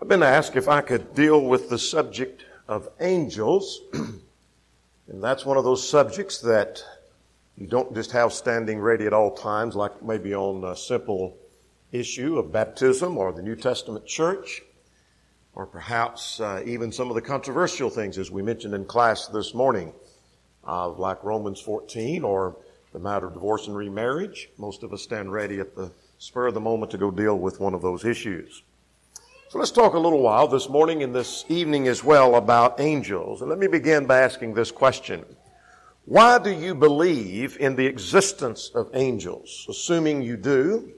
I've been asked if I could deal with the subject of angels, and that's one of those subjects that you don't just have standing ready at all times, like maybe on a simple issue of baptism or the New Testament church, or perhaps uh, even some of the controversial things, as we mentioned in class this morning, uh, like Romans 14 or the matter of divorce and remarriage. Most of us stand ready at the spur of the moment to go deal with one of those issues. So let's talk a little while this morning and this evening as well about angels. And let me begin by asking this question. Why do you believe in the existence of angels? Assuming you do,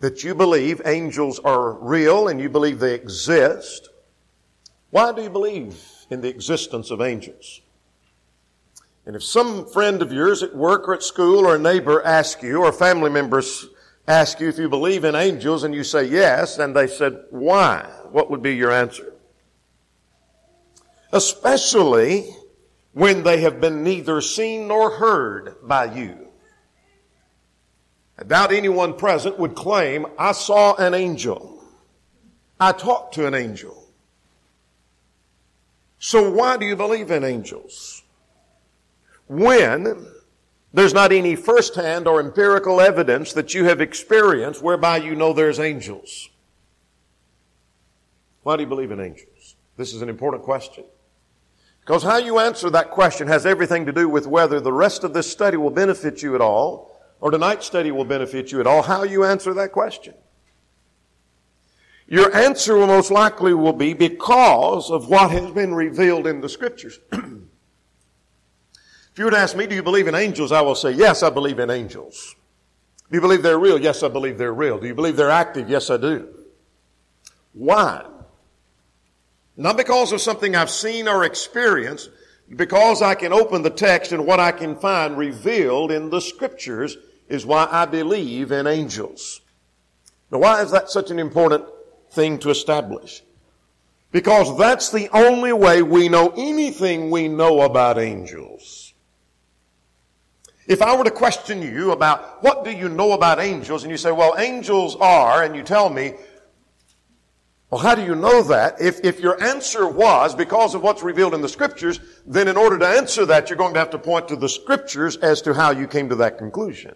that you believe angels are real and you believe they exist. Why do you believe in the existence of angels? And if some friend of yours at work or at school or a neighbor asks you, or family members ask you if you believe in angels and you say yes, and they said, why? What would be your answer? Especially when they have been neither seen nor heard by you. I doubt anyone present would claim, I saw an angel. I talked to an angel. So why do you believe in angels? When there's not any firsthand or empirical evidence that you have experienced whereby you know there's angels. Why do you believe in angels? This is an important question. Because how you answer that question has everything to do with whether the rest of this study will benefit you at all, or tonight's study will benefit you at all, how you answer that question. Your answer will most likely will be because of what has been revealed in the scriptures. If you were to ask me, do you believe in angels? I will say, yes, I believe in angels. Do you believe they're real? Yes, I believe they're real. Do you believe they're active? Yes, I do. Why? Not because of something I've seen or experienced, because I can open the text and what I can find revealed in the scriptures is why I believe in angels. Now, why is that such an important thing to establish? Because that's the only way we know anything we know about angels. If I were to question you about what do you know about angels, and you say, well, angels are, and you tell me, well, how do you know that? If, if your answer was because of what's revealed in the scriptures, then in order to answer that, you're going to have to point to the scriptures as to how you came to that conclusion.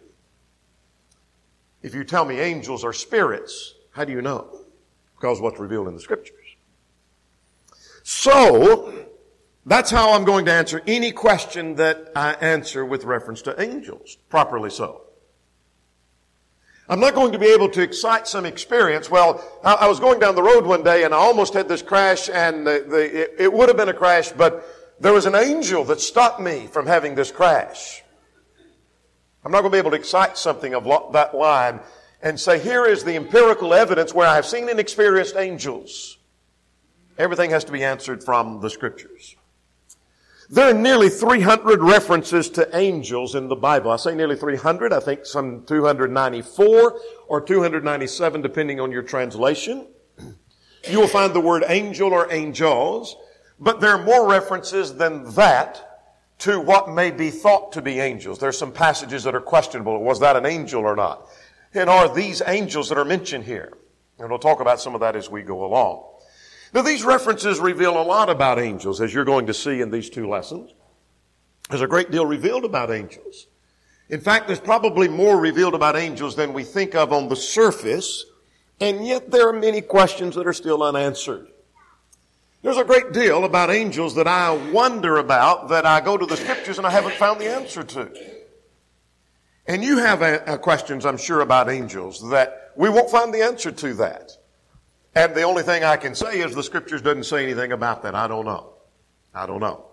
If you tell me angels are spirits, how do you know? Because what's revealed in the scriptures. So, that's how I'm going to answer any question that I answer with reference to angels, properly so. I'm not going to be able to excite some experience. Well, I, was going down the road one day and I almost had this crash and the, the, it, it would have been a crash, but there was an angel that stopped me from having this crash. I'm not going to be able to excite something of that line and say, here is the empirical evidence where I have seen and experienced angels. Everything has to be answered from the scriptures. There are nearly 300 references to angels in the Bible. I say nearly 300. I think some 294 or 297 depending on your translation. You will find the word angel or angels, but there are more references than that to what may be thought to be angels. There are some passages that are questionable. Was that an angel or not? And are these angels that are mentioned here? And we'll talk about some of that as we go along. Now, these references reveal a lot about angels, as you're going to see in these two lessons. There's a great deal revealed about angels. In fact, there's probably more revealed about angels than we think of on the surface, and yet there are many questions that are still unanswered. There's a great deal about angels that I wonder about that I go to the scriptures and I haven't found the answer to. And you have a, a questions, I'm sure, about angels that we won't find the answer to that. And the only thing I can say is the scriptures doesn't say anything about that. I don't know. I don't know.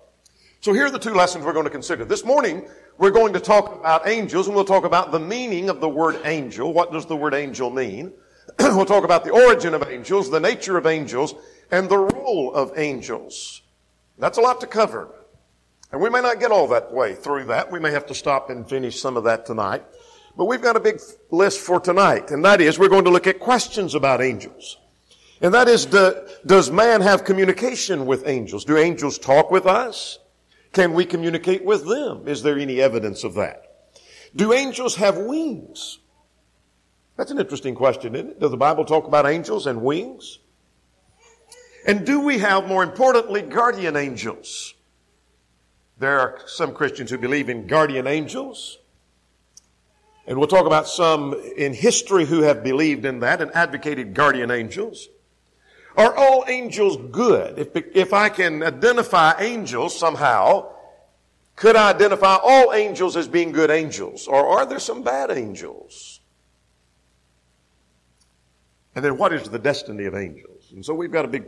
So here are the two lessons we're going to consider. This morning, we're going to talk about angels and we'll talk about the meaning of the word angel. What does the word angel mean? we'll talk about the origin of angels, the nature of angels, and the role of angels. That's a lot to cover. And we may not get all that way through that. We may have to stop and finish some of that tonight. But we've got a big list for tonight, and that is we're going to look at questions about angels. And that is, do, does man have communication with angels? Do angels talk with us? Can we communicate with them? Is there any evidence of that? Do angels have wings? That's an interesting question, isn't it? Does the Bible talk about angels and wings? And do we have, more importantly, guardian angels? There are some Christians who believe in guardian angels. And we'll talk about some in history who have believed in that and advocated guardian angels. Are all angels good? If, if I can identify angels somehow, could I identify all angels as being good angels? Or are there some bad angels? And then what is the destiny of angels? And so we've got a big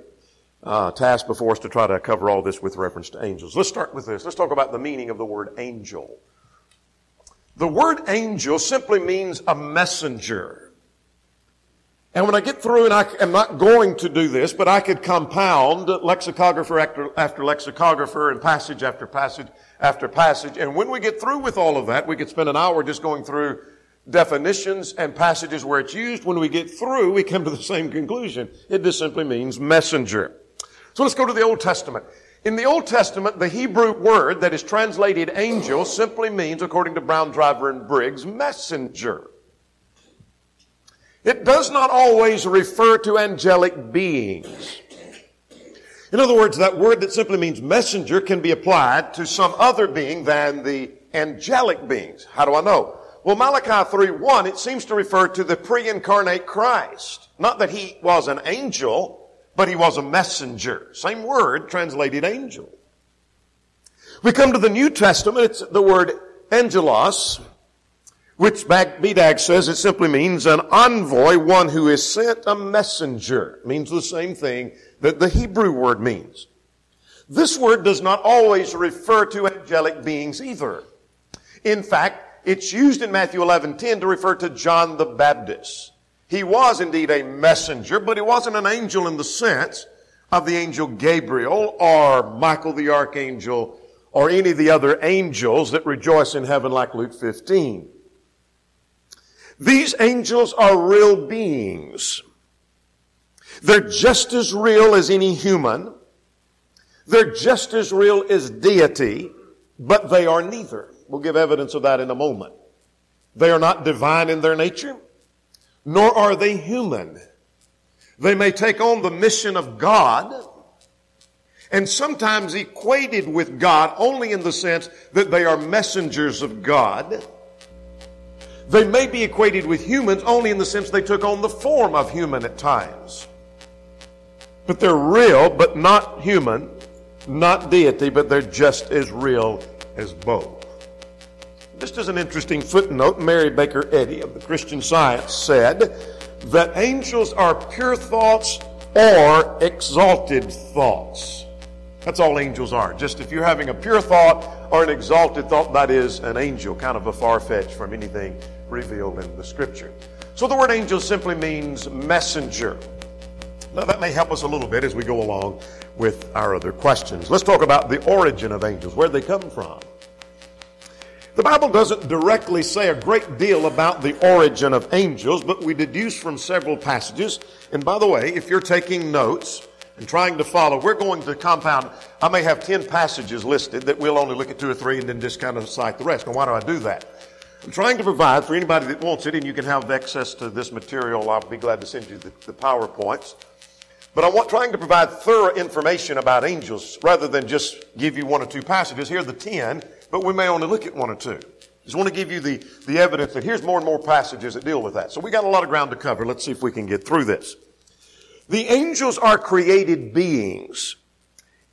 uh, task before us to try to cover all this with reference to angels. Let's start with this. Let's talk about the meaning of the word angel. The word angel simply means a messenger. And when I get through, and I am not going to do this, but I could compound lexicographer after, after lexicographer and passage after passage after passage. And when we get through with all of that, we could spend an hour just going through definitions and passages where it's used. When we get through, we come to the same conclusion. It just simply means messenger. So let's go to the Old Testament. In the Old Testament, the Hebrew word that is translated angel simply means, according to Brown, Driver, and Briggs, messenger. It does not always refer to angelic beings. In other words, that word that simply means messenger can be applied to some other being than the angelic beings. How do I know? Well, Malachi 3:1, it seems to refer to the pre-incarnate Christ. Not that he was an angel, but he was a messenger. Same word translated angel. We come to the New Testament, it's the word angelos, which BDAG says it simply means an envoy, one who is sent, a messenger. It means the same thing that the Hebrew word means. This word does not always refer to angelic beings either. In fact, it's used in Matthew 11:10 to refer to John the Baptist. He was indeed a messenger, but he wasn't an angel in the sense of the angel Gabriel or Michael the archangel or any of the other angels that rejoice in heaven like Luke 15. These angels are real beings. They're just as real as any human. They're just as real as deity, but they are neither. We'll give evidence of that in a moment. They are not divine in their nature, nor are they human. They may take on the mission of God, and sometimes equated with God only in the sense that they are messengers of God they may be equated with humans only in the sense they took on the form of human at times. But they're real, but not human, not deity, but they're just as real as both. Just as an interesting footnote, Mary Baker Eddy of the Christian Science said that angels are pure thoughts or exalted thoughts. That's all angels are. Just if you're having a pure thought or an exalted thought, that is an angel, kind of a far fetch from anything revealed in the scripture. So the word angel simply means messenger. Now that may help us a little bit as we go along with our other questions. Let's talk about the origin of angels, where they come from. The Bible doesn't directly say a great deal about the origin of angels, but we deduce from several passages. And by the way, if you're taking notes and trying to follow, we're going to compound. I may have 10 passages listed that we'll only look at two or three and then just kind of cite the rest. Now, why do I do that? I'm trying to provide for anybody that wants it, and you can have access to this material. I'll be glad to send you the, the PowerPoints. But I'm trying to provide thorough information about angels rather than just give you one or two passages. Here are the ten, but we may only look at one or two. Just want to give you the, the evidence that here's more and more passages that deal with that. So we got a lot of ground to cover. Let's see if we can get through this. The angels are created beings.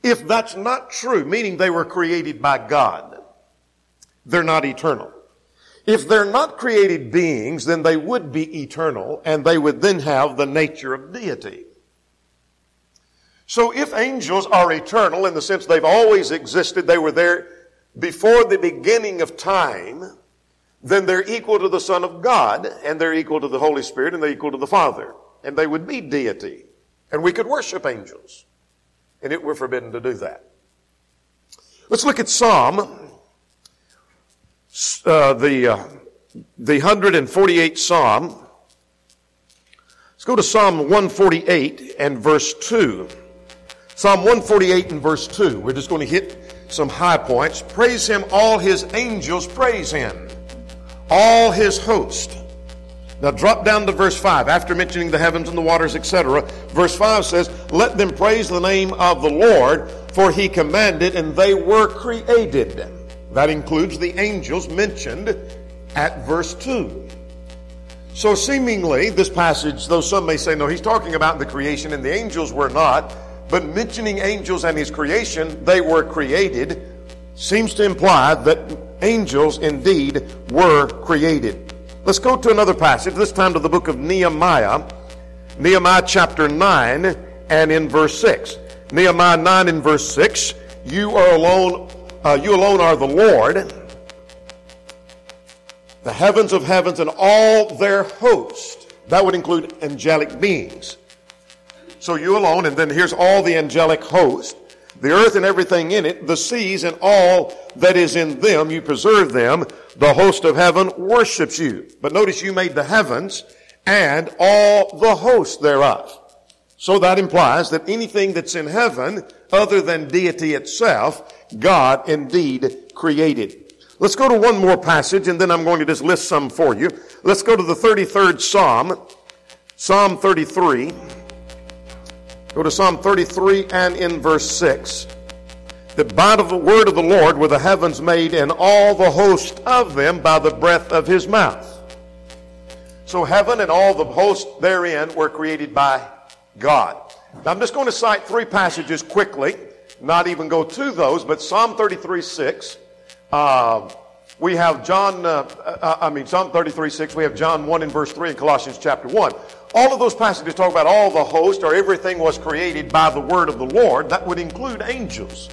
If that's not true, meaning they were created by God, they're not eternal. If they're not created beings, then they would be eternal and they would then have the nature of deity. So if angels are eternal in the sense they've always existed, they were there before the beginning of time, then they're equal to the Son of God and they're equal to the Holy Spirit and they're equal to the Father. And they would be deity. And we could worship angels. And it were forbidden to do that. Let's look at Psalm uh, the, uh, the 148th Psalm. Let's go to Psalm 148 and verse 2. Psalm 148 and verse 2. We're just going to hit some high points. Praise him, all his angels praise him. All his host. Now drop down to verse 5. After mentioning the heavens and the waters, etc., verse 5 says, Let them praise the name of the Lord, for he commanded, and they were created. That includes the angels mentioned at verse 2. So seemingly, this passage, though some may say, no, he's talking about the creation and the angels were not, but mentioning angels and his creation, they were created, seems to imply that angels indeed were created. Let's go to another passage, this time to the book of Nehemiah, Nehemiah chapter 9 and in verse 6. Nehemiah 9 and verse 6, you are alone, uh, you alone are the Lord, the heavens of heavens and all their host. That would include angelic beings. So you alone, and then here's all the angelic host. The earth and everything in it, the seas and all that is in them, you preserve them. The host of heaven worships you. But notice you made the heavens and all the host thereof. So that implies that anything that's in heaven, other than deity itself, God indeed created. Let's go to one more passage and then I'm going to just list some for you. Let's go to the 33rd Psalm, Psalm 33. Go to Psalm 33 and in verse 6. That by the word of the Lord were the heavens made and all the host of them by the breath of his mouth. So heaven and all the host therein were created by God. Now I'm just going to cite three passages quickly, not even go to those, but Psalm 33 6. Uh, we have John, uh, uh, I mean, Psalm 33, 6. We have John 1 in verse 3 and Colossians chapter 1. All of those passages talk about all the host or everything was created by the word of the Lord. That would include angels.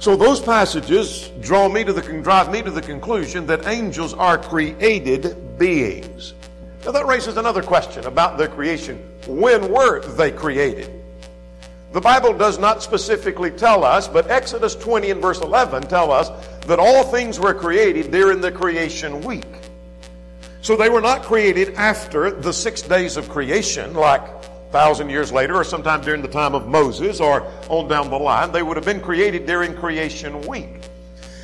So those passages draw me to the, drive me to the conclusion that angels are created beings. Now that raises another question about their creation. When were they created? The Bible does not specifically tell us, but Exodus 20 and verse 11 tell us that all things were created during the creation week. So they were not created after the six days of creation, like thousand years later, or sometime during the time of Moses, or on down the line. They would have been created during creation week.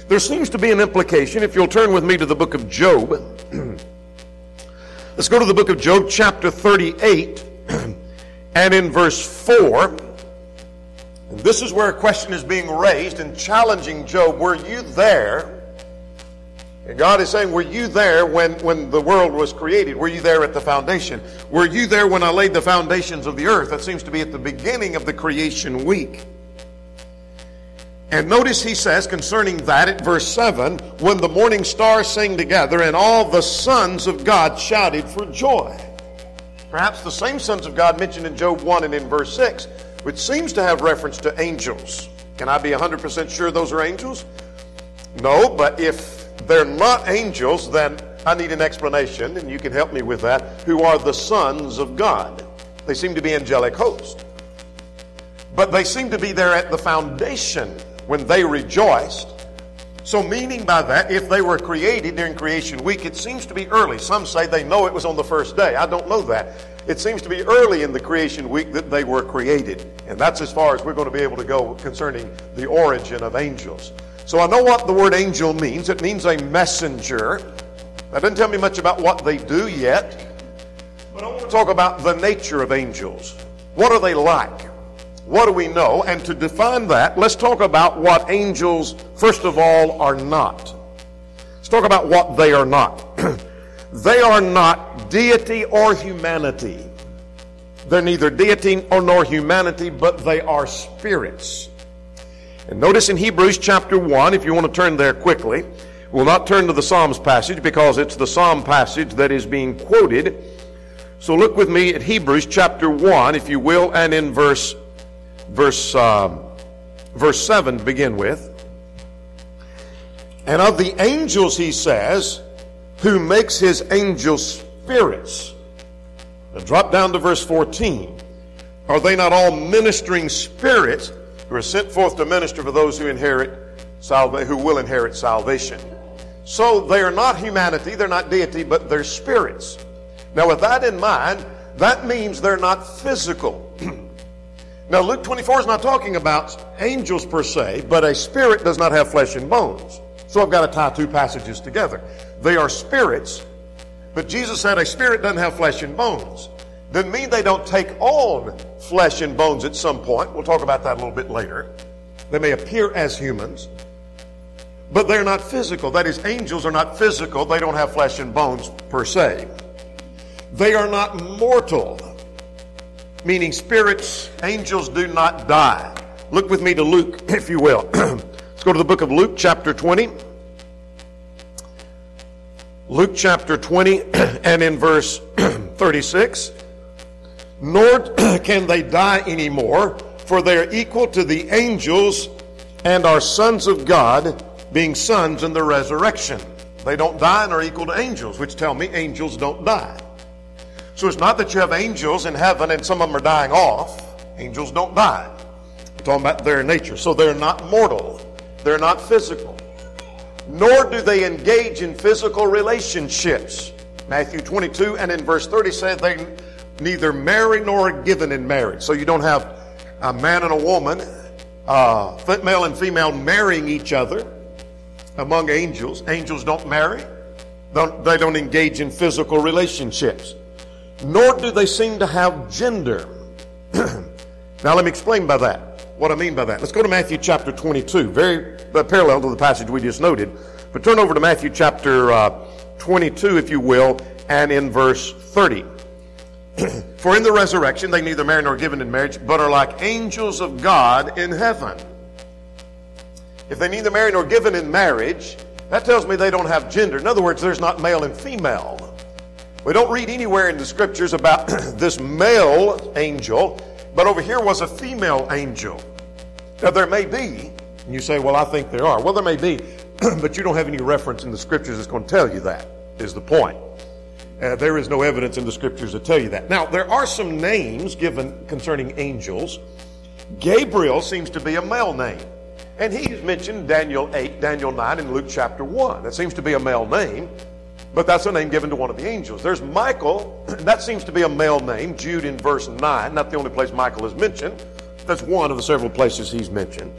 There seems to be an implication, if you'll turn with me to the book of Job. Let's go to the book of Job, chapter 38, and in verse 4. And this is where a question is being raised and challenging Job. Were you there? And God is saying, Were you there when, when the world was created? Were you there at the foundation? Were you there when I laid the foundations of the earth? That seems to be at the beginning of the creation week. And notice he says concerning that at verse 7 when the morning stars sang together and all the sons of God shouted for joy. Perhaps the same sons of God mentioned in Job 1 and in verse 6 which seems to have reference to angels. Can I be 100% sure those are angels? No, but if they're not angels, then I need an explanation, and you can help me with that. Who are the sons of God? They seem to be angelic hosts. But they seem to be there at the foundation when they rejoiced. So, meaning by that, if they were created during creation week, it seems to be early. Some say they know it was on the first day. I don't know that. It seems to be early in the creation week that they were created. And that's as far as we're going to be able to go concerning the origin of angels. So I know what the word angel means. It means a messenger. That doesn't tell me much about what they do yet. But I want to talk about the nature of angels. What are they like? What do we know? And to define that, let's talk about what angels, first of all, are not. Let's talk about what they are not. they are not deity or humanity. They're neither deity or nor humanity, but they are spirits. And notice in Hebrews chapter 1, if you want to turn there quickly, we'll not turn to the Psalms passage because it's the Psalm passage that is being quoted. So look with me at Hebrews chapter 1, if you will, and in verse, verse, um, verse 7 to begin with. And of the angels, he says, who makes his angels spirits now drop down to verse 14. Are they not all ministering spirits who are sent forth to minister for those who inherit salvation, who will inherit salvation? So they are not humanity, they're not deity, but they're spirits. Now with that in mind, that means they're not physical. Now Luke 24 is not talking about angels per se, but a spirit does not have flesh and bones. So I've got to tie two passages together. They are spirits But Jesus said a spirit doesn't have flesh and bones. Doesn't mean they don't take on flesh and bones at some point. We'll talk about that a little bit later. They may appear as humans, but they're not physical. That is, angels are not physical. They don't have flesh and bones per se. They are not mortal, meaning spirits, angels do not die. Look with me to Luke, if you will. Let's go to the book of Luke, chapter 20. Luke chapter 20 and in verse 36. Nor can they die anymore, for they are equal to the angels and are sons of God, being sons in the resurrection. They don't die and are equal to angels, which tell me angels don't die. So it's not that you have angels in heaven and some of them are dying off. Angels don't die. We're talking about their nature. So they're not mortal. They're not physical nor do they engage in physical relationships. Matthew 22 and in verse 30 said they neither marry nor are given in marriage. So you don't have a man and a woman, uh, male and female marrying each other among angels. Angels don't marry. They don't engage in physical relationships. Nor do they seem to have gender. now let me explain by that what I mean by that. Let's go to Matthew chapter 22, very uh, parallel to the passage we just noted. But turn over to Matthew chapter uh, 22, if you will, and in verse 30. For in the resurrection they neither marry nor given in marriage, but are like angels of God in heaven. If they neither marry nor given in marriage, that tells me they don't have gender. In other words, there's not male and female. We don't read anywhere in the scriptures about this male angel but over here was a female angel. Now, there may be, and you say, well, I think there are. Well, there may be, but you don't have any reference in the scriptures that's going to tell you that, is the point. Uh, there is no evidence in the scriptures to tell you that. Now, there are some names given concerning angels. Gabriel seems to be a male name. And he is mentioned Daniel 8, Daniel 9, and Luke chapter 1. That seems to be a male name. But that's a name given to one of the angels. There's Michael. That seems to be a male name. Jude in verse 9. Not the only place Michael is mentioned. That's one of the several places he's mentioned.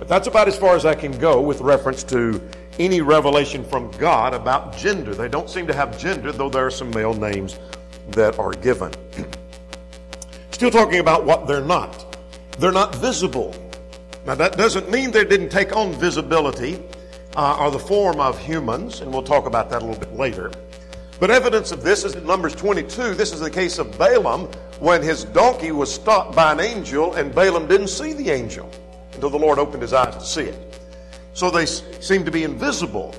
But that's about as far as I can go with reference to any revelation from God about gender. They don't seem to have gender, though there are some male names that are given. Still talking about what they're not. They're not visible. Now, that doesn't mean they didn't take on visibility uh, are the form of humans, and we'll talk about that a little bit later. But evidence of this is in Numbers 22. This is the case of Balaam when his donkey was stopped by an angel, and Balaam didn't see the angel until the Lord opened his eyes to see it. So they seem to be invisible,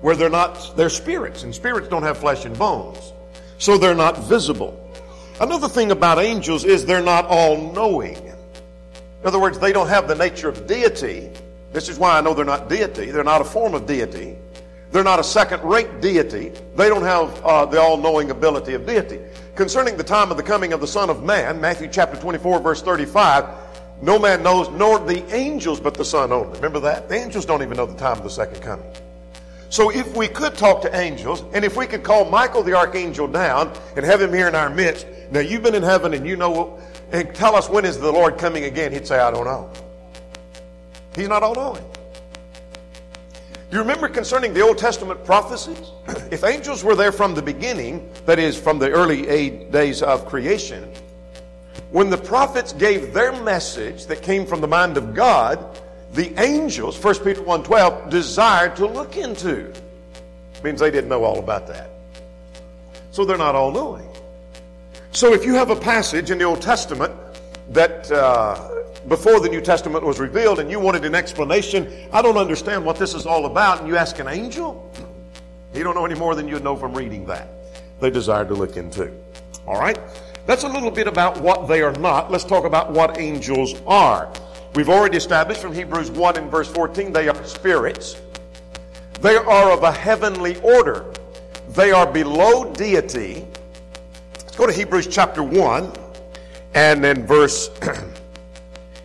where they're not, they're spirits, and spirits don't have flesh and bones. So they're not visible. Another thing about angels is they're not all knowing. In other words, they don't have the nature of deity, this is why I know they're not deity. They're not a form of deity. They're not a second rate deity. They don't have uh, the all knowing ability of deity. Concerning the time of the coming of the Son of Man, Matthew chapter 24, verse 35, no man knows, nor the angels, but the Son only. Remember that? The angels don't even know the time of the second coming. So if we could talk to angels, and if we could call Michael the archangel down and have him here in our midst, now you've been in heaven and you know, and tell us when is the Lord coming again, he'd say, I don't know. He's not all knowing. You remember concerning the Old Testament prophecies? if angels were there from the beginning, that is, from the early days of creation, when the prophets gave their message that came from the mind of God, the angels, 1 Peter 1.12, desired to look into. Means they didn't know all about that. So they're not all knowing. So if you have a passage in the Old Testament that uh, before the New Testament was revealed and you wanted an explanation, I don't understand what this is all about, and you ask an angel? He don't know any more than you know from reading that. They desired to look into. All right? That's a little bit about what they are not. Let's talk about what angels are. We've already established from Hebrews 1 and verse 14 they are spirits. They are of a heavenly order. They are below deity. Let's go to Hebrews chapter 1 and then verse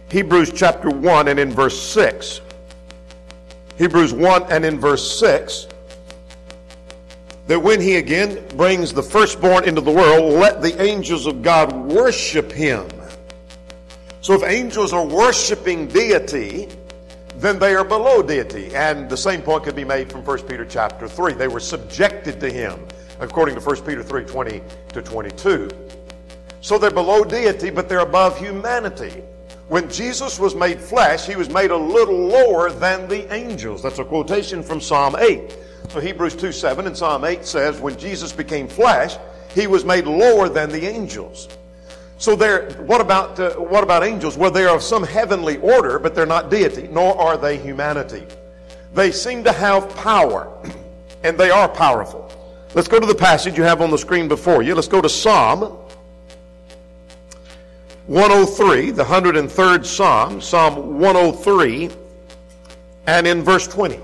Hebrews chapter 1 and in verse 6. Hebrews 1 and in verse 6 that when he again brings the firstborn into the world, let the angels of God worship him. So if angels are worshiping deity, then they are below deity. And the same point could be made from 1 Peter chapter 3. They were subjected to him. according to 1 Peter 3 20 to 22. So they're below deity, but they're above humanity. When Jesus was made flesh, he was made a little lower than the angels. That's a quotation from Psalm 8. So Hebrews 2 7 and Psalm 8 says, when Jesus became flesh, he was made lower than the angels. So there, what about uh, what about angels? Well, they are of some heavenly order, but they're not deity, nor are they humanity. They seem to have power, and they are powerful. Let's go to the passage you have on the screen before you. Let's go to Psalm 103, the 103rd Psalm, Psalm 103, and in verse 20.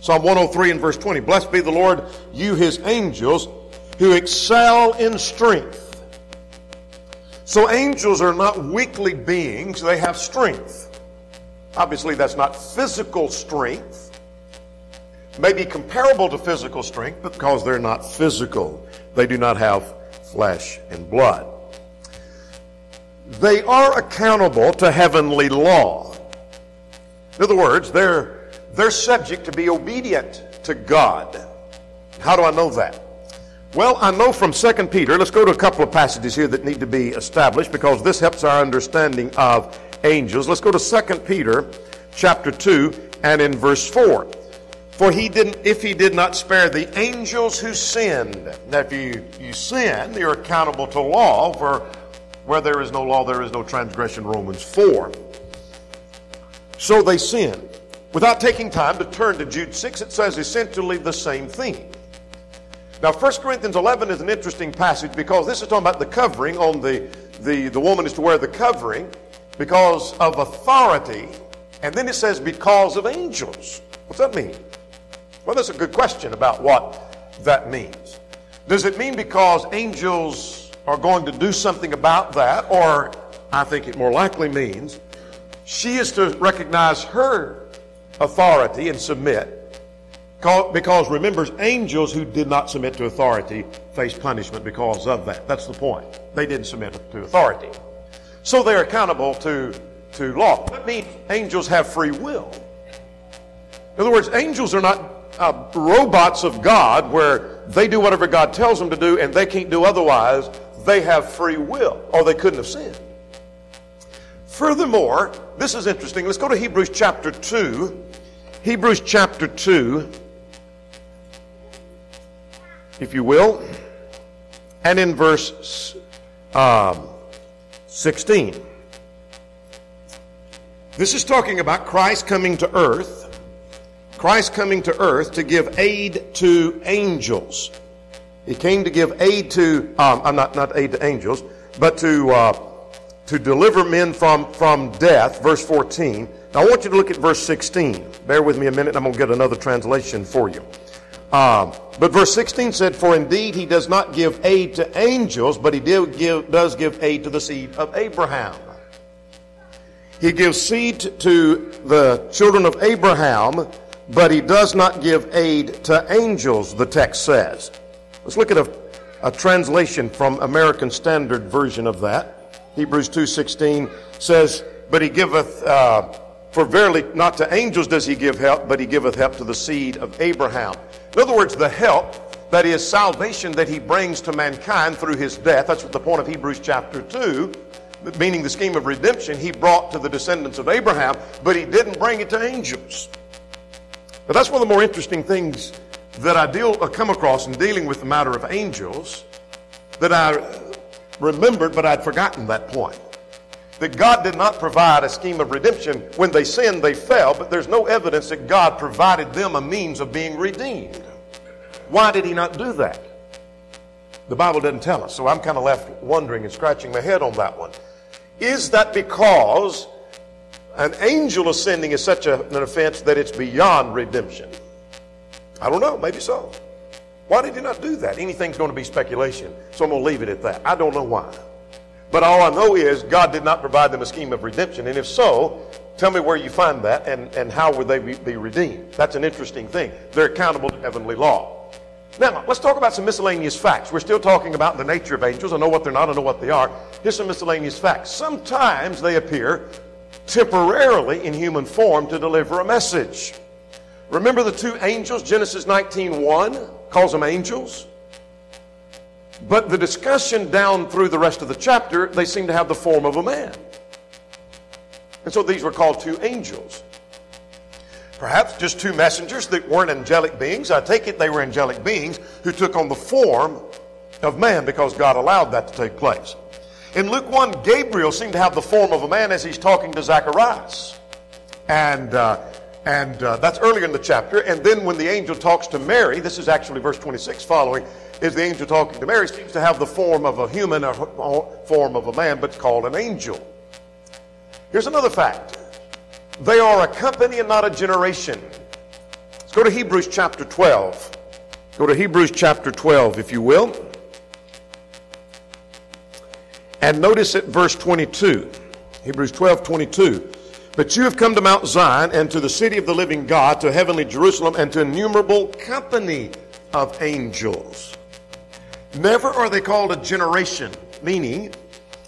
Psalm 103 and verse 20. Blessed be the Lord, you his angels, who excel in strength. So angels are not weakly beings, they have strength. Obviously, that's not physical strength. Maybe comparable to physical strength, because they're not physical, they do not have flesh and blood they are accountable to heavenly law. In other words, they're, they're subject to be obedient to God. How do I know that? Well, I know from 2 Peter, let's go to a couple of passages here that need to be established because this helps our understanding of angels. Let's go to 2 Peter chapter 2 and in verse 4. For he didn't, if he did not spare the angels who sinned. Now, if you, you sin, you're accountable to law for where there is no law, there is no transgression, Romans 4. So they sin. Without taking time to turn to Jude 6, it says essentially the same thing. Now, 1 Corinthians 11 is an interesting passage because this is talking about the covering on the, the, the woman is to wear the covering because of authority. And then it says because of angels. What's that mean? Well, that's a good question about what that means. Does it mean because angels are going to do something about that, or I think it more likely means she is to recognize her authority and submit. Because remember, angels who did not submit to authority face punishment because of that. That's the point. They didn't submit to authority. So they're accountable to, to law. That means angels have free will. In other words, angels are not uh, robots of God where they do whatever God tells them to do and they can't do otherwise they have free will, or they couldn't have sinned. Furthermore, this is interesting. Let's go to Hebrews chapter 2. Hebrews chapter 2, if you will, and in verse um, 16. This is talking about Christ coming to earth, Christ coming to earth to give aid to angels. He came to give aid to, um, not, not aid to angels, but to, uh, to deliver men from, from death, verse 14. Now I want you to look at verse 16. Bear with me a minute, I'm going to get another translation for you. Um, but verse 16 said, For indeed he does not give aid to angels, but he give, does give aid to the seed of Abraham. He gives seed to the children of Abraham, but he does not give aid to angels, the text says. Let's look at a, a translation from American Standard Version of that. Hebrews 2.16 says, But he giveth, uh, for verily not to angels does he give help, but he giveth help to the seed of Abraham. In other words, the help, that is salvation that he brings to mankind through his death, that's what the point of Hebrews chapter 2, meaning the scheme of redemption, he brought to the descendants of Abraham, but he didn't bring it to angels. But that's one of the more interesting things that I deal, uh, come across in dealing with the matter of angels that I remembered, but I'd forgotten that point. That God did not provide a scheme of redemption. When they sinned, they fell, but there's no evidence that God provided them a means of being redeemed. Why did He not do that? The Bible doesn't tell us, so I'm kind of left wondering and scratching my head on that one. Is that because an angel ascending is such a, an offense that it's beyond redemption? I don't know, maybe so. Why did he not do that? Anything's going to be speculation, so I'm going to leave it at that. I don't know why. But all I know is God did not provide them a scheme of redemption. And if so, tell me where you find that and, and how would they be redeemed? That's an interesting thing. They're accountable to heavenly law. Now, let's talk about some miscellaneous facts. We're still talking about the nature of angels. I know what they're not, I know what they are. Here's some miscellaneous facts. Sometimes they appear temporarily in human form to deliver a message. Remember the two angels, Genesis 19 1 calls them angels. But the discussion down through the rest of the chapter, they seem to have the form of a man. And so these were called two angels. Perhaps just two messengers that weren't angelic beings. I take it they were angelic beings who took on the form of man because God allowed that to take place. In Luke 1, Gabriel seemed to have the form of a man as he's talking to Zacharias. And, uh, and uh, that's earlier in the chapter. And then when the angel talks to Mary, this is actually verse 26 following, is the angel talking to Mary, seems to have the form of a human or form of a man, but called an angel. Here's another fact they are a company and not a generation. Let's go to Hebrews chapter 12. Go to Hebrews chapter 12, if you will. And notice at verse 22. Hebrews 12, 22. But you have come to Mount Zion and to the city of the living God, to heavenly Jerusalem, and to innumerable company of angels. Never are they called a generation, meaning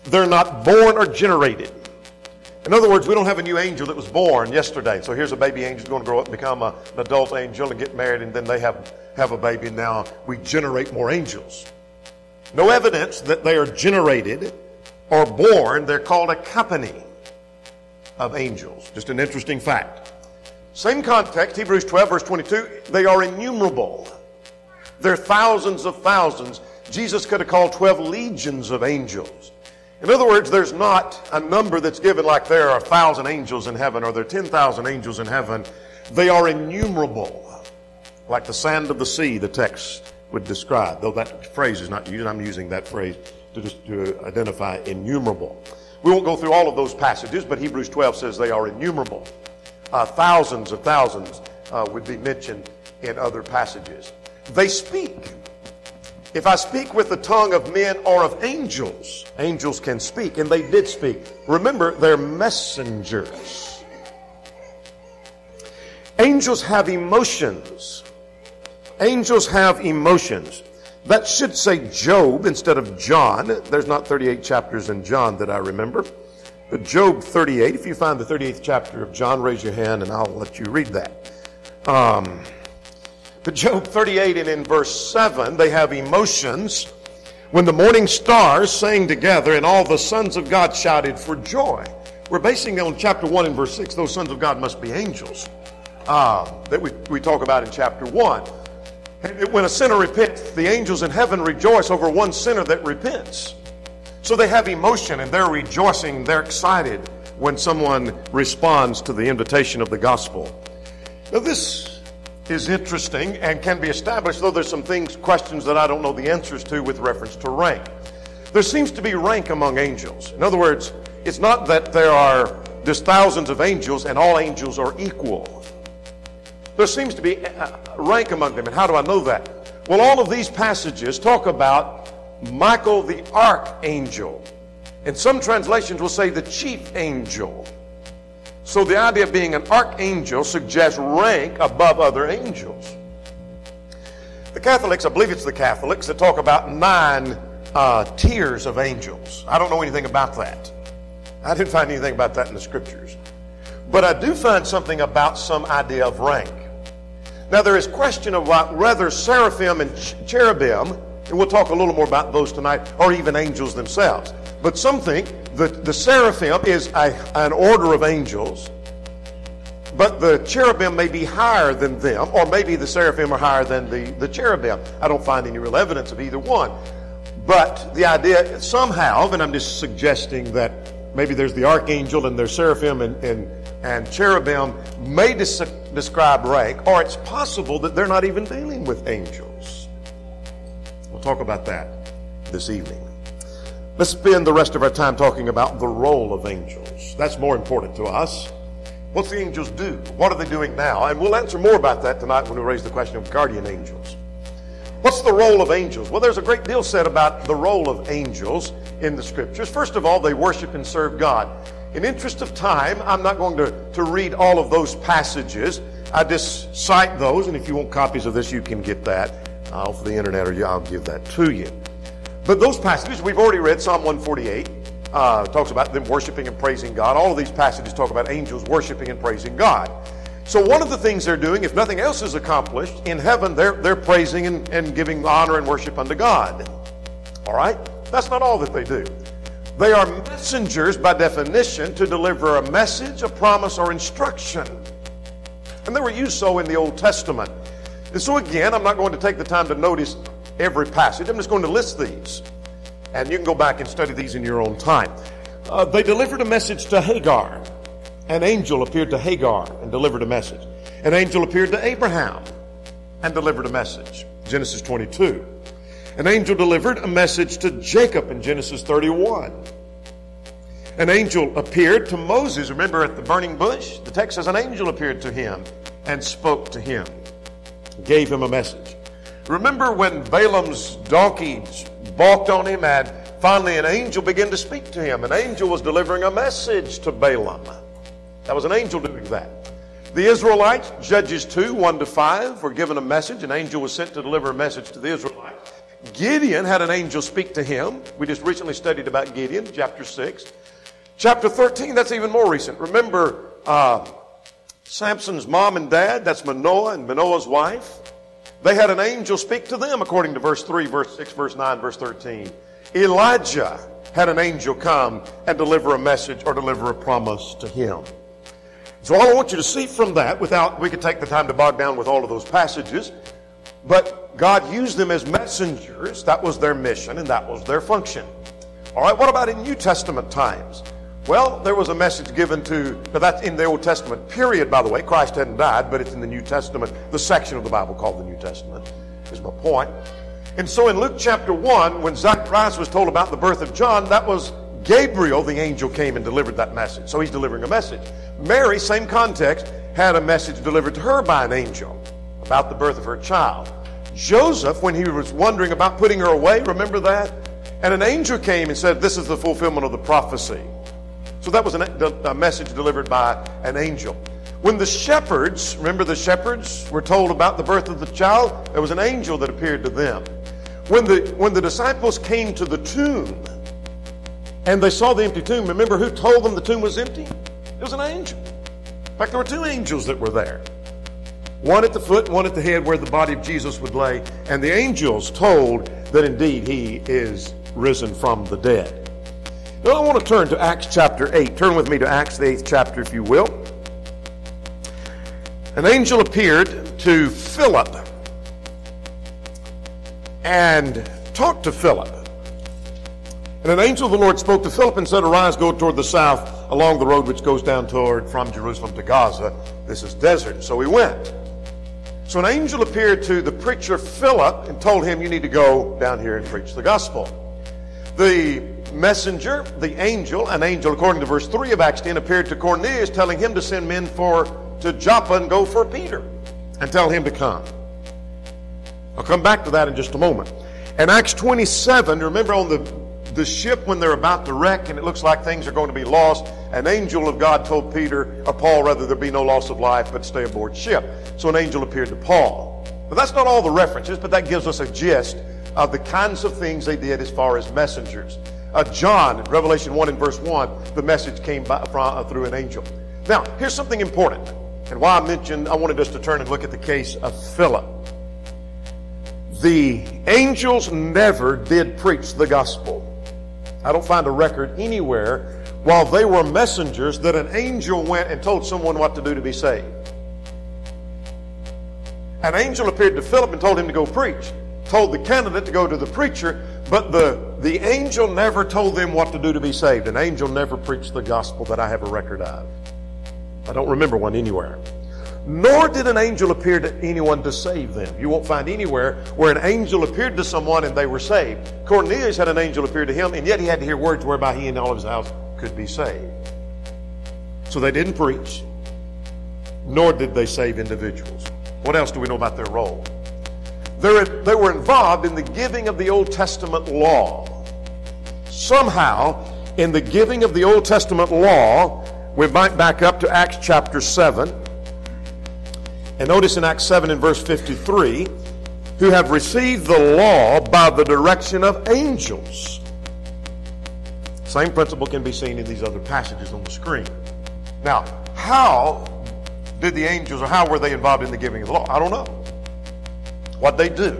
they're not born or generated. In other words, we don't have a new angel that was born yesterday. So here's a baby angel going to grow up and become a, an adult angel and get married, and then they have, have a baby, and now we generate more angels. No evidence that they are generated or born. They're called a company of angels. Just an interesting fact. Same context, Hebrews 12, verse 22. They are innumerable. They're thousands of thousands. Jesus could have called 12 legions of angels. In other words, there's not a number that's given like there are a thousand angels in heaven or there are 10,000 angels in heaven. They are innumerable, like the sand of the sea, the text would describe, though that phrase is not used. I'm using that phrase to, just, to identify innumerable. We won't go through all of those passages, but Hebrews 12 says they are innumerable. Uh, thousands of thousands uh, would be mentioned in other passages. They speak. If I speak with the tongue of men or of angels, angels can speak, and they did speak. Remember, they're messengers. Angels have emotions. Angels have emotions. That should say Job instead of John. There's not 38 chapters in John that I remember. But Job 38, if you find the 38th chapter of John, raise your hand and I'll let you read that. Um, but Job 38 and in verse 7, they have emotions. When the morning stars sang together and all the sons of God shouted for joy. We're basing on chapter 1 and verse 6. Those sons of God must be angels uh, that we, we talk about in chapter 1. When a sinner repents, the angels in heaven rejoice over one sinner that repents. So they have emotion and they're rejoicing, they're excited when someone responds to the invitation of the gospel. Now, this is interesting and can be established, though there's some things, questions that I don't know the answers to with reference to rank. There seems to be rank among angels. In other words, it's not that there are just thousands of angels and all angels are equal. There seems to be uh, rank among them. And how do I know that? Well, all of these passages talk about Michael the archangel. And some translations will say the chief angel. So the idea of being an archangel suggests rank above other angels. The Catholics, I believe it's the Catholics, that talk about nine uh, tiers of angels. I don't know anything about that. I didn't find anything about that in the scriptures. But I do find something about some idea of rank. Now, there is question about whether seraphim and cherubim, and we'll talk a little more about those tonight, or even angels themselves. But some think that the seraphim is a, an order of angels, but the cherubim may be higher than them, or maybe the seraphim are higher than the, the cherubim. I don't find any real evidence of either one. But the idea, somehow, and I'm just suggesting that maybe there's the archangel and there's seraphim and, and, and cherubim may des- describe rank, or it's possible that they're not even dealing with angels. We'll talk about that this evening. Let's spend the rest of our time talking about the role of angels. That's more important to us. What's the angels do? What are they doing now? And we'll answer more about that tonight when we raise the question of guardian angels. What's the role of angels? Well, there's a great deal said about the role of angels in the scriptures. First of all, they worship and serve God. In interest of time, I'm not going to, to read all of those passages. I just cite those, and if you want copies of this, you can get that off the internet or I'll give that to you. But those passages, we've already read Psalm 148, uh, talks about them worshiping and praising God. All of these passages talk about angels worshiping and praising God. So one of the things they're doing, if nothing else is accomplished, in heaven they're, they're praising and, and giving honor and worship unto God. All right? That's not all that they do. They are messengers by definition to deliver a message, a promise, or instruction. And they were used so in the Old Testament. And so, again, I'm not going to take the time to notice every passage. I'm just going to list these. And you can go back and study these in your own time. Uh, they delivered a message to Hagar. An angel appeared to Hagar and delivered a message. An angel appeared to Abraham and delivered a message. Genesis 22. An angel delivered a message to Jacob in Genesis 31. An angel appeared to Moses. Remember at the burning bush? The text says an angel appeared to him and spoke to him, gave him a message. Remember when Balaam's donkeys balked on him and finally an angel began to speak to him? An angel was delivering a message to Balaam. That was an angel doing that. The Israelites, Judges 2, 1 to 5, were given a message. An angel was sent to deliver a message to the Israelites. Gideon had an angel speak to him. We just recently studied about Gideon, chapter 6. Chapter 13, that's even more recent. Remember uh, Samson's mom and dad, that's Manoah and Manoah's wife. They had an angel speak to them according to verse 3, verse 6, verse 9, verse 13. Elijah had an angel come and deliver a message or deliver a promise to him. So all I want you to see from that, without we could take the time to bog down with all of those passages, but God used them as messengers. That was their mission and that was their function. All right, what about in New Testament times? Well, there was a message given to, but that's in the Old Testament period, by the way. Christ hadn't died, but it's in the New Testament, the section of the Bible called the New Testament, is my point. And so in Luke chapter 1, when Zacharias was told about the birth of John, that was Gabriel, the angel, came and delivered that message. So he's delivering a message. Mary, same context, had a message delivered to her by an angel about the birth of her child. Joseph, when he was wondering about putting her away, remember that? And an angel came and said, This is the fulfillment of the prophecy. So that was an, a message delivered by an angel. When the shepherds, remember the shepherds were told about the birth of the child, there was an angel that appeared to them. When the, when the disciples came to the tomb and they saw the empty tomb, remember who told them the tomb was empty? It was an angel. In fact, there were two angels that were there one at the foot, one at the head, where the body of Jesus would lay. And the angels told that indeed he is risen from the dead. Now I want to turn to Acts chapter 8. Turn with me to Acts, the 8th chapter, if you will. An angel appeared to Philip and talked to Philip. And an angel of the Lord spoke to Philip and said, Arise, go toward the south along the road which goes down toward from Jerusalem to Gaza. This is desert. So he went. So an angel appeared to the preacher Philip and told him, You need to go down here and preach the gospel. The messenger, the angel, an angel, according to verse 3 of Acts 10, appeared to Cornelius, telling him to send men for to Joppa and go for Peter and tell him to come. I'll come back to that in just a moment. In Acts 27, remember on the the ship when they're about to wreck and it looks like things are going to be lost, an angel of God told Peter, or Paul rather, there be no loss of life, but stay aboard ship. So an angel appeared to Paul. But that's not all the references, but that gives us a gist of the kinds of things they did as far as messengers. Uh, John, Revelation 1 and verse 1, the message came by, from, uh, through an angel. Now, here's something important. And why I mentioned, I wanted us to turn and look at the case of Philip. The angels never did preach the gospel. I don't find a record anywhere while they were messengers that an angel went and told someone what to do to be saved. An angel appeared to Philip and told him to go preach, told the candidate to go to the preacher, but the, the angel never told them what to do to be saved. An angel never preached the gospel that I have a record of. I don't remember one anywhere. Nor did an angel appear to anyone to save them. You won't find anywhere where an angel appeared to someone and they were saved. Cornelius had an angel appear to him, and yet he had to hear words whereby he and all of his house could be saved. So they didn't preach, nor did they save individuals. What else do we know about their role? They're, they were involved in the giving of the Old Testament law. Somehow, in the giving of the Old Testament law, we might back up to Acts chapter 7. And notice in Acts 7 and verse 53 who have received the law by the direction of angels. Same principle can be seen in these other passages on the screen. Now, how did the angels or how were they involved in the giving of the law? I don't know. What they do.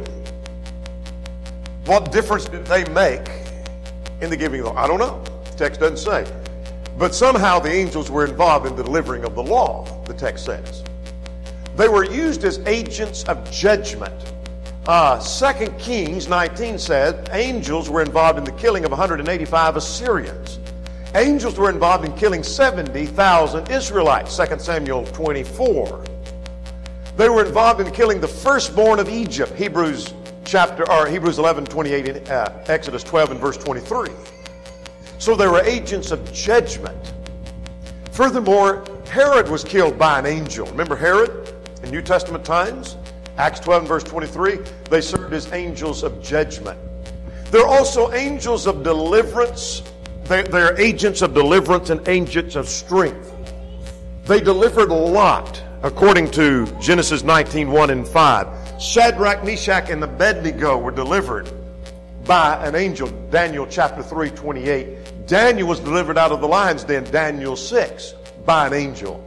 What difference did they make in the giving of the law? I don't know. The text doesn't say. But somehow the angels were involved in the delivering of the law, the text says. They were used as agents of judgment. Uh, 2 Kings 19 said angels were involved in the killing of 185 Assyrians. Angels were involved in killing 70,000 Israelites, 2 Samuel 24. They were involved in killing the firstborn of Egypt, Hebrews chapter or Hebrews 11, 28, uh, Exodus 12 and verse 23. So they were agents of judgment. Furthermore, Herod was killed by an angel. Remember Herod in New Testament times? Acts 12 and verse 23, they served as angels of judgment. They're also angels of deliverance. They're, they're agents of deliverance and agents of strength. They delivered a Lot, according to Genesis 19, 1 and 5. Shadrach, Meshach, and Abednego were delivered by an angel. Daniel chapter 3, 28. Daniel was delivered out of the lion's den, Daniel 6, by an angel.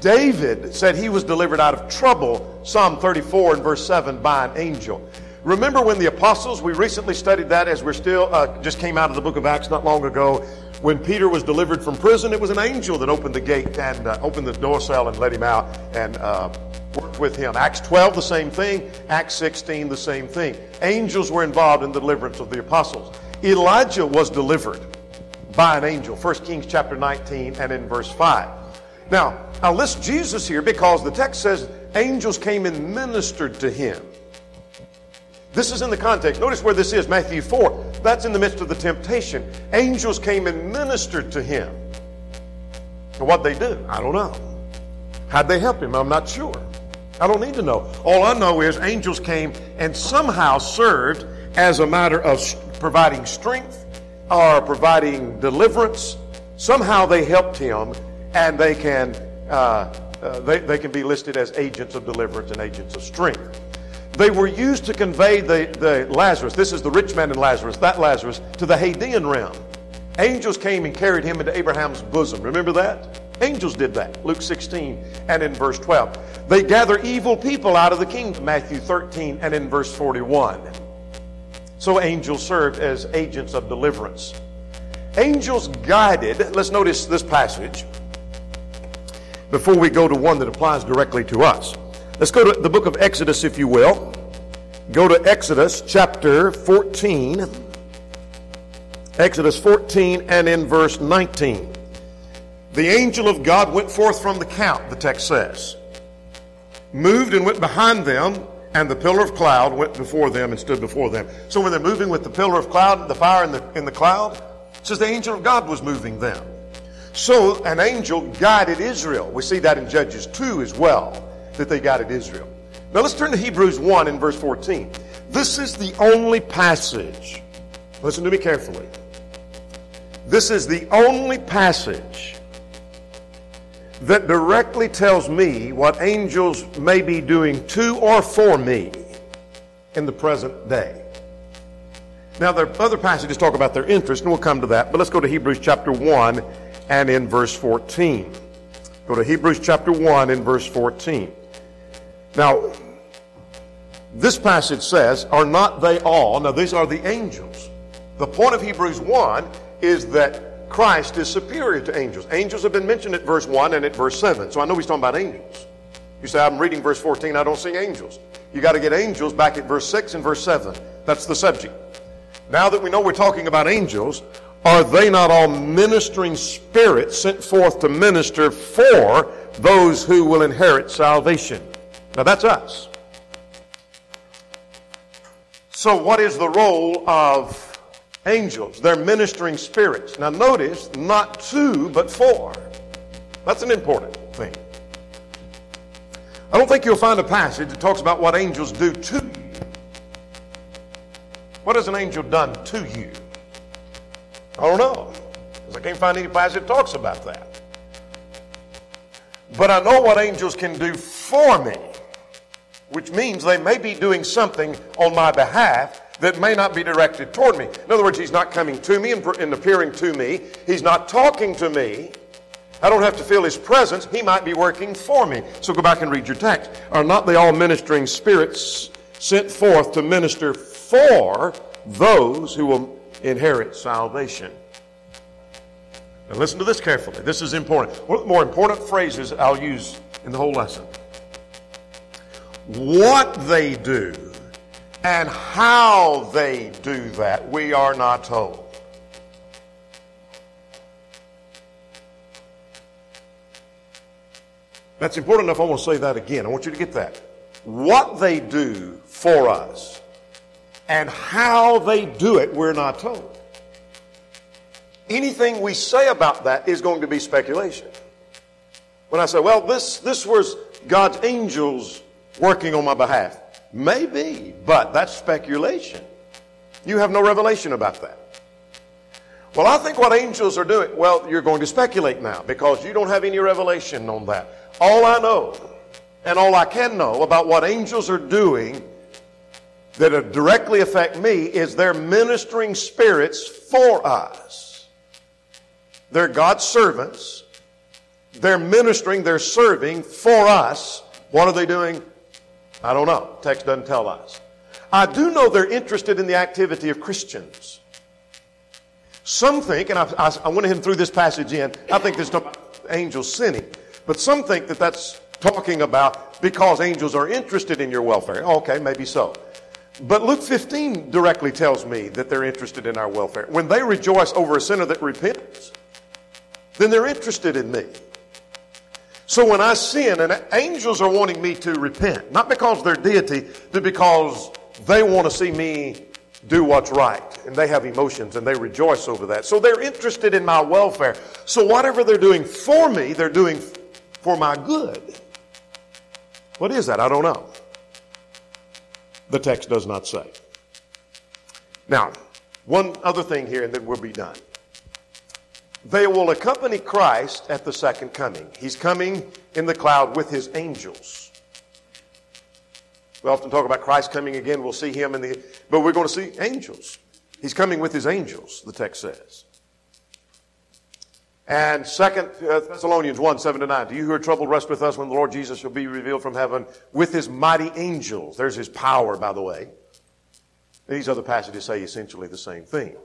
David said he was delivered out of trouble, Psalm 34 and verse 7, by an angel. Remember when the apostles, we recently studied that as we're still, uh, just came out of the book of Acts not long ago. When Peter was delivered from prison, it was an angel that opened the gate and uh, opened the door cell and let him out and uh, worked with him. Acts 12, the same thing. Acts 16, the same thing. Angels were involved in the deliverance of the apostles. Elijah was delivered by an angel. 1 Kings chapter 19 and in verse 5. Now, I'll list Jesus here because the text says angels came and ministered to him. This is in the context. Notice where this is Matthew 4. That's in the midst of the temptation. Angels came and ministered to him. And what they do, I don't know. How'd they help him? I'm not sure. I don't need to know. All I know is angels came and somehow served as a matter of providing strength or providing deliverance. Somehow they helped him and they can, uh, uh, they, they can be listed as agents of deliverance and agents of strength. They were used to convey the, the Lazarus, this is the rich man and Lazarus, that Lazarus, to the Hadean realm. Angels came and carried him into Abraham's bosom. Remember that? Angels did that. Luke 16 and in verse 12. They gather evil people out of the kingdom. Matthew 13 and in verse 41. So angels served as agents of deliverance. Angels guided, let's notice this passage before we go to one that applies directly to us. Let's go to the book of Exodus, if you will. Go to Exodus chapter 14. Exodus 14 and in verse 19. The angel of God went forth from the camp, the text says, moved and went behind them, and the pillar of cloud went before them and stood before them. So when they're moving with the pillar of cloud, the fire in the, in the cloud, it says the angel of God was moving them. So an angel guided Israel. We see that in Judges 2 as well, that they guided Israel. Now let's turn to Hebrews 1 in verse 14. This is the only passage, listen to me carefully. This is the only passage that directly tells me what angels may be doing to or for me in the present day. Now, there are other passages talk about their interest, and we'll come to that, but let's go to Hebrews chapter 1 and in verse 14. Go to Hebrews chapter 1 in verse 14. Now, this passage says, Are not they all? Now, these are the angels. The point of Hebrews 1 is that Christ is superior to angels. Angels have been mentioned at verse 1 and at verse 7. So I know he's talking about angels. You say, I'm reading verse 14, I don't see angels. You got to get angels back at verse 6 and verse 7. That's the subject. Now that we know we're talking about angels, are they not all ministering spirits sent forth to minister for those who will inherit salvation? Now that's us. So, what is the role of angels? They're ministering spirits. Now, notice not to, but for. That's an important thing. I don't think you'll find a passage that talks about what angels do to you. What has an angel done to you? I don't know, because I can't find any passage that talks about that. But I know what angels can do for me, which means they may be doing something on my behalf that may not be directed toward me. In other words, he's not coming to me and, appearing to me. He's not talking to me. I don't have to feel his presence. He might be working for me. So go back and read your text. Are not they all ministering spirits sent forth to minister for those who will inherit salvation. Now, listen to this carefully. This is important. One of the more important phrases I'll use in the whole lesson. What they do and how they do that, we are not told. That's important enough. I want to say that again. I want you to get that. What they do for us and how they do it, we're not told. Anything we say about that is going to be speculation. When I say, well, this, this was God's angels working on my behalf. Maybe, but that's speculation. You have no revelation about that. Well, I think what angels are doing, well, you're going to speculate now because you don't have any revelation on that. All I know and all I can know about what angels are doing that directly affect me is they're ministering spirits for us. They're God's servants. They're ministering, they're serving for us. What are they doing? I don't know. Text doesn't tell us. I do know they're interested in the activity of Christians. Some think, and I, I, I went ahead and threw this passage in, I think there's no angels sinning, but some think that that's talking about because angels are interested in your welfare. Okay, maybe so. But Luke 15 directly tells me that they're interested in our welfare. When they rejoice over a sinner that repents, then they're interested in me. So when I sin, and angels are wanting me to repent, not because they're deity, but because they want to see me do what's right. And they have emotions and they rejoice over that. So they're interested in my welfare. So whatever they're doing for me, they're doing for my good. What is that? I don't know. The text does not say. Now, one other thing here and then we'll be done. They will accompany Christ at the second coming. He's coming in the cloud with his angels. We often talk about Christ coming again. We'll see him in the, but we're going to see angels. He's coming with his angels, the text says. And second uh, Thessalonians 1, 7 to 9. Do you who are troubled rest with us when the Lord Jesus shall be revealed from heaven with his mighty angels? There's his power, by the way. These other passages say essentially the same thing.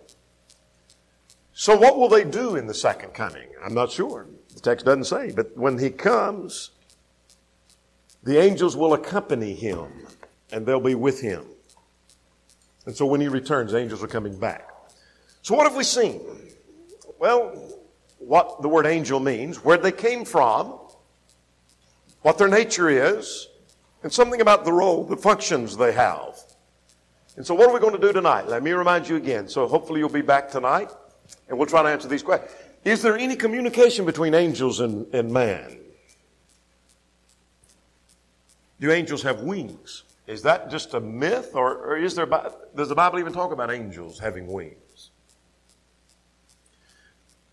So what will they do in the second coming? I'm not sure. The text doesn't say. But when he comes, the angels will accompany him and they'll be with him. And so when he returns, angels are coming back. So what have we seen? Well, what the word angel means, where they came from, what their nature is, and something about the role, the functions they have. And so what are we going to do tonight? Let me remind you again. So hopefully you'll be back tonight and we'll try to answer these questions. Is there any communication between angels and, and man? Do angels have wings? Is that just a myth or, or is there, does the Bible even talk about angels having wings?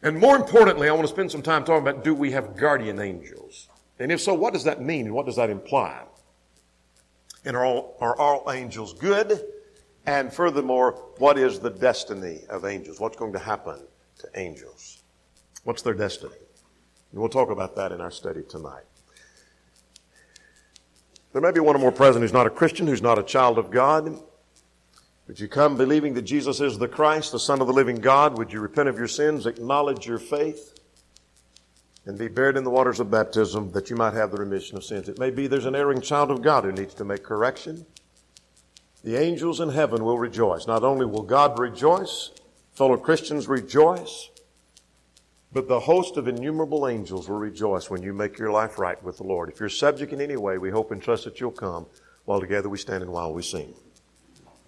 And more importantly, I want to spend some time talking about do we have guardian angels? And if so, what does that mean and what does that imply? And are all, are all angels good? And furthermore, what is the destiny of angels? What's going to happen to angels? What's their destiny? And we'll talk about that in our study tonight. There may be one or more present who's not a Christian, who's not a child of God. Would you come believing that Jesus is the Christ, the Son of the living God? Would you repent of your sins, acknowledge your faith, and be buried in the waters of baptism that you might have the remission of sins? It may be there's an erring child of God who needs to make correction. The angels in heaven will rejoice. Not only will God rejoice, fellow Christians rejoice, but the host of innumerable angels will rejoice when you make your life right with the Lord. If you're subject in any way, we hope and trust that you'll come while together we stand and while we sing.